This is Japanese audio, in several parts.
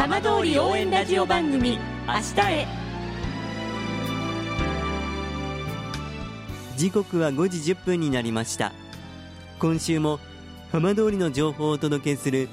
浜通り応援ラジオ番組明日へ。時刻は5時10分になりました。今週も浜通りの情報をお届けする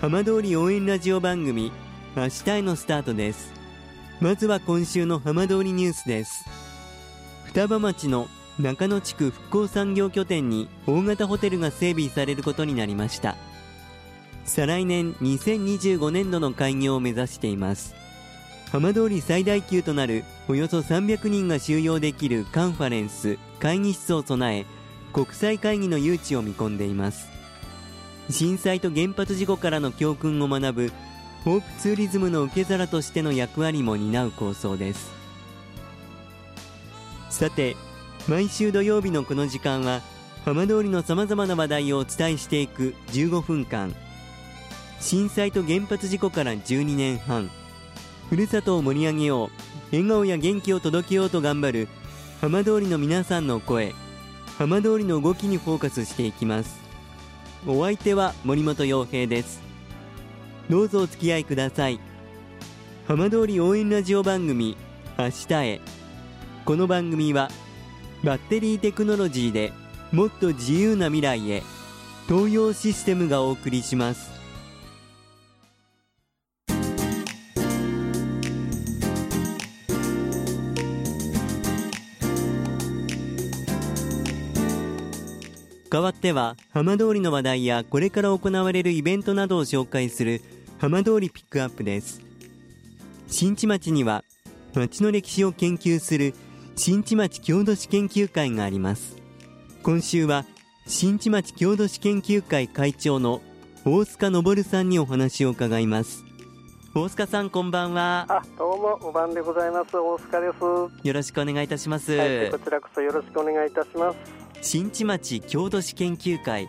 浜通り応援ラジオ番組明日へのスタートです。まずは今週の浜通りニュースです。双葉町の中野地区復興産業拠点に大型ホテルが整備されることになりました。再来年2025年度の開業を目指しています。浜通り最大級となるおよそ300人が収容できるカンファレンス会議室を備え国際会議の誘致を見込んでいます。震災と原発事故からの教訓を学ぶホープツーリズムの受け皿としての役割も担う構想です。さて毎週土曜日のこの時間は浜通りのさまざまな話題をお伝えしていく15分間。震災と原発事故から12年半。ふるさとを盛り上げよう笑顔や元気を届けようと頑張る浜通りの皆さんの声。浜通りの動きにフォーカスしていきます。お相手は森本洋平です。どうぞお付き合いください。浜通り応援ラジオ番組明日へ。この番組はバッテリーテクノロジーでもっと自由な未来へ東洋システムがお送りします。代わっては浜通りの話題やこれから行われるイベントなどを紹介する浜通りピックアップです。新地町には町の歴史を研究する新地町郷土史研究会があります。今週は新地町郷土史研究会会長の大塚昇さんにお話を伺います。大塚さんこんばんは。あどうもお晩でございます。大塚です。よろしくお願いいたします、はい、こちらこそよろしくお願いいたします新地町郷土史研究会。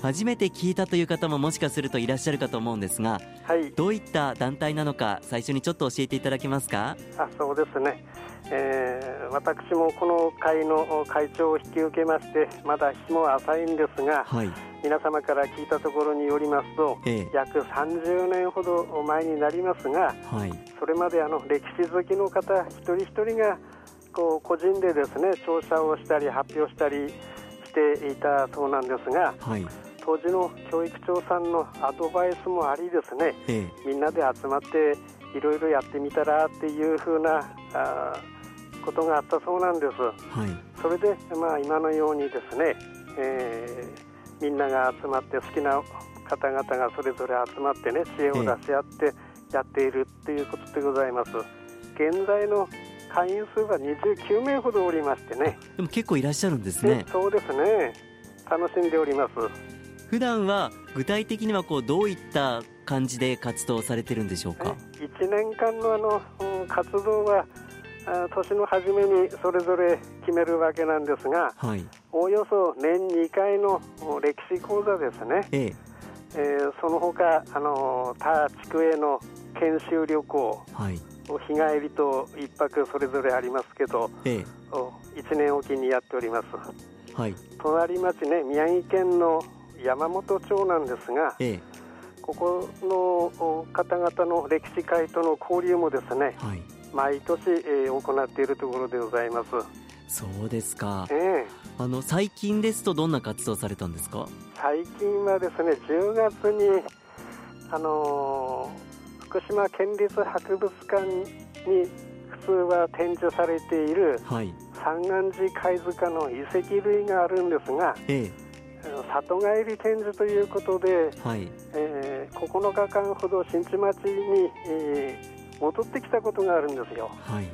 初めて聞いたという方ももしかするといらっしゃるかと思うんですが、はい、どういった団体なのか最初にちょっと教えていただけますか？あそうですね、えー、私もこの会の会長を引き受けましてまだ日も浅いんですが、はい、皆様から聞いたところによりますと、ええ、約30年ほど前になりますが、はい、それまであの歴史好きの方一人一人がこう個人でですね調査をしたり発表したりしていたそうなんですが、はい、当時の教育長さんのアドバイスもありですね、ええ、みんなで集まっていろいろやってみたらっていうふうなあことがあったそうなんです、はい、それで、まあ、今のようにですね、えー、みんなが集まって好きな方々がそれぞれ集まってね知恵を出し合ってやっているっていうことでございます。現在の会員数は29名ほどおりましてね。でも結構いらっしゃるんですね。そうですね。楽しんでおります。普段は具体的にはこうどういった感じで活動されてるんでしょうか？1年間のあの活動は年の初めにそれぞれ決めるわけなんですが、はい、おおよそ年2回の歴史講座ですね、ええ。えー、その他あの他地区への研修旅行、はい、日帰りと1泊それぞれありますけど、ええ、1年おきにやっております、はい、隣町ね宮城県の山本町なんですが、ええ、ここの方々の歴史会との交流もですね、はい、毎年、えー、行っているところでございます。そうですか、ええ、あの最近ですとどんな活動されたんですか？最近はですね10月にあのー、福島県立博物館に普通は展示されている、はい、三眼寺貝塚の遺跡類があるんですが、ええ。里帰り展示ということで、はい。えー、9日間ほど新地町に、えー、戻ってきたことがあるんですよ。はい、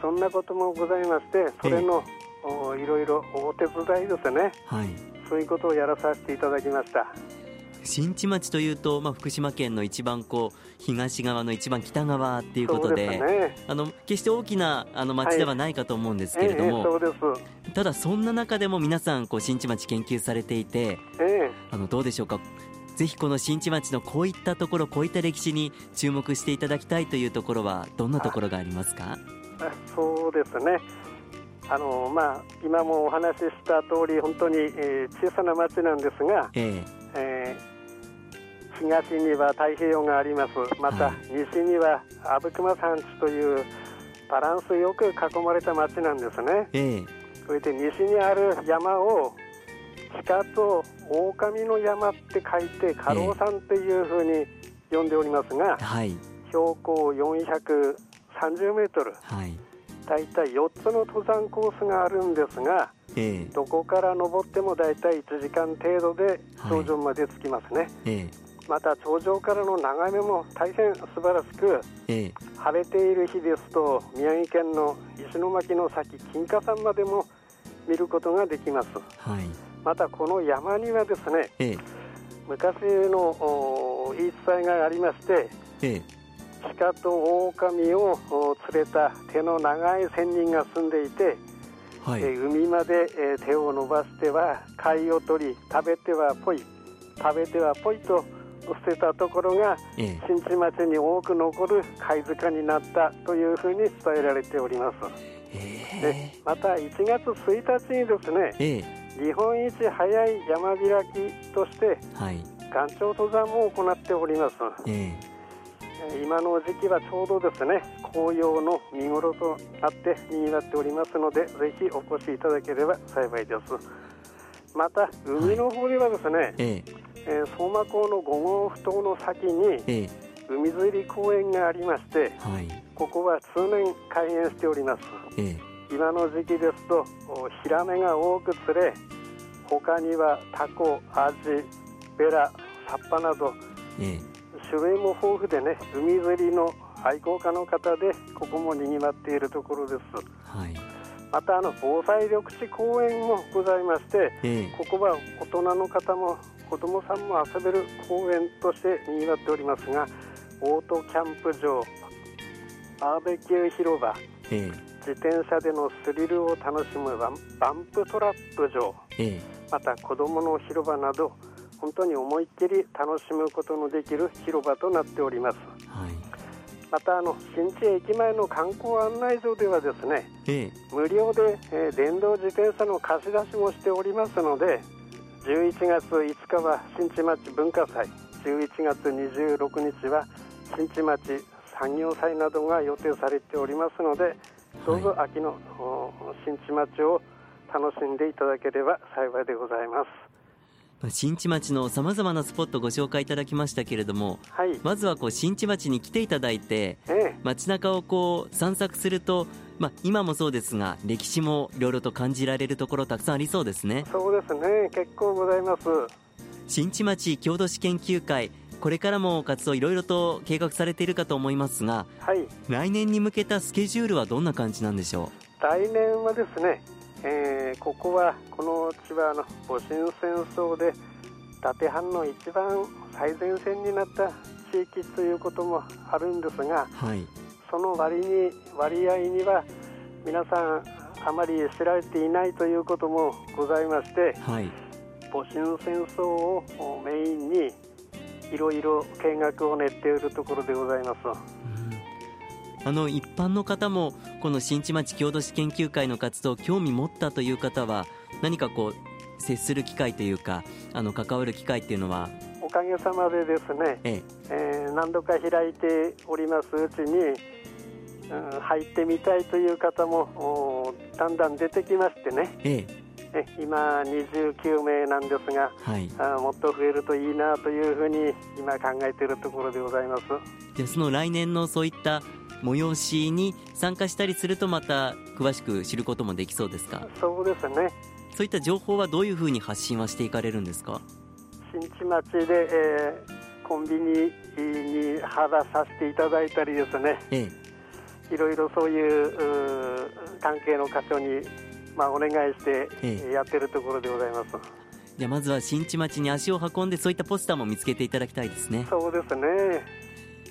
そんなこともございましてそれの、えー、いろいろお手伝いですね、はい、そういうことをやらさせていただきました。新地町というと、まあ、福島県の一番こう東側の一番北側っていうことで、ね、あの決して大きなあの町ではないかと思うんですけれども、はい。えー、ただそんな中でも皆さんこう新地町研究されていて、えー、あのどうでしょうか？ぜひこの新地町のこういったところこういった歴史に注目していただきたいというところはどんなところがありますか？そうですね。あのまあ、今もお話しした通り本当に、えー、小さな町なんですが、えーえ。ー、東には太平洋があります。また、西には阿武隈山地というバランスよく囲まれた町なんですね、えー、それで西にある山を鹿と狼の山って書いて家老山っていうふうに呼んでおりますが、えーはい、標高430メートル、はい、大体4つの登山コースがあるんですが、えー、どこから登っても大体1時間程度で頂上まで着きますね、はいえ。ー、また頂上からの眺めも大変素晴らしく、えー、晴れている日ですと宮城県の石巻の先金華山までも見ることができます、はい、またこの山にはですね、え昔の言い伝えがありまして、え鹿と狼を連れた手の長い仙人が住んでいて、はい、え海まで、え手を伸ばしては貝を取り食べてはぽい食べてはぽいと捨てたところが、ええ、新地町に多く残る貝塚になったというふうに伝えられております、え。でまた1月1日にですね、ええ、日本一早い山開きとして、はい、岩頂登山も行っております、ええ。今の時期はちょうどですね紅葉の見頃となってにぎわっておりますのでぜひお越しいただければ幸いです。また海の方ではですね、はい、ええー、相馬港の5号埠頭の先に、ええ、海釣り公園がありまして、はい、ここは通年開園しております、ええ、今の時期ですとヒラメが多く釣れ他にはタコ、アジ、ベラ、サッパなど、ええ。種類も豊富でね海釣りの愛好家の方でここもにぎわっているところです、はい、またあの防災緑地公園もございまして、え。ここは大人の方も子どもさんも遊べる公園としてにぎわっておりますがオートキャンプ場バーベキュー広場、え自転車でのスリルを楽しむバンプトラップ場、えまた子どもの広場など本当に思いっきり楽しむことのできる広場となっております、はい、またあの新地駅前の観光案内所ではですね、ええ、無料で、えー、電動自転車の貸し出しもしておりますので11月5日は新地町文化祭11月26日は新地町産業祭などが予定されておりますのでどうぞ秋の、はい、新地町を楽しんでいただければ幸いでございます。新地町のさまざまなスポットご紹介いただきましたけれども、はい、まずはこう新地町に来ていただいて、ええ、街中をこう散策すると、まあ、今もそうですが歴史もいろいろと感じられるところたくさんありそうですね。そうですね。結構ございます。新地町郷土史研究会これからも活動いろいろと計画されているかと思いますが、はい、来年に向けたスケジュールはどんな感じなんでしょう？来年はですねえー、ここはこの地はあの戊辰戦争で伊達藩の一番最前線になった地域ということもあるんですが、はい、その割に割合には皆さんあまり知られていないということもございまして、はい、戊辰戦争をメインにいろいろ見学を練っているところでございます。あの一般の方もこの新地町郷土史研究会の活動興味持ったという方は何かこう接する機会というかあの関わる機会っていうのは？おかげさまでですね、ええ。えー、何度か開いておりますうちに、うん、入ってみたいという方もだんだん出てきましてね、ええ、今29名なんですが、はい、あもっと増えるといいなというふうに今考えているところでございます。じゃその来年のそういった催しに参加したりするとまた詳しく知ることもできそうですか？そうですね。そういった情報はどういうふうに発信はしていかれるんですか？新地町で、えー、コンビニに肌させていただいたりですね、ええ、いろいろそういう関係の箇所に、まあ、お願いしてやってるところでございます、じゃあまずは新地町に足を運んでそういったポスターも見つけていただきたいですね。そうですね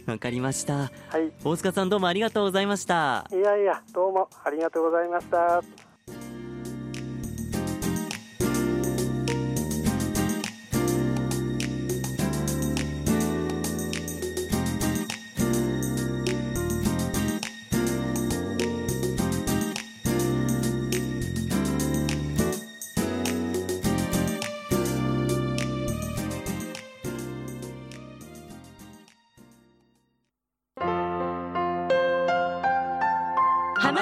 わかりました。はい。大塚さんどうもありがとうございました。いやいや、どうもありがとうございました。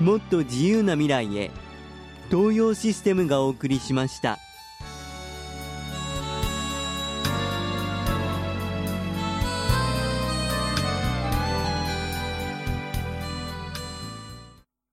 もっと自由な未来へ東洋システムがお送りしました。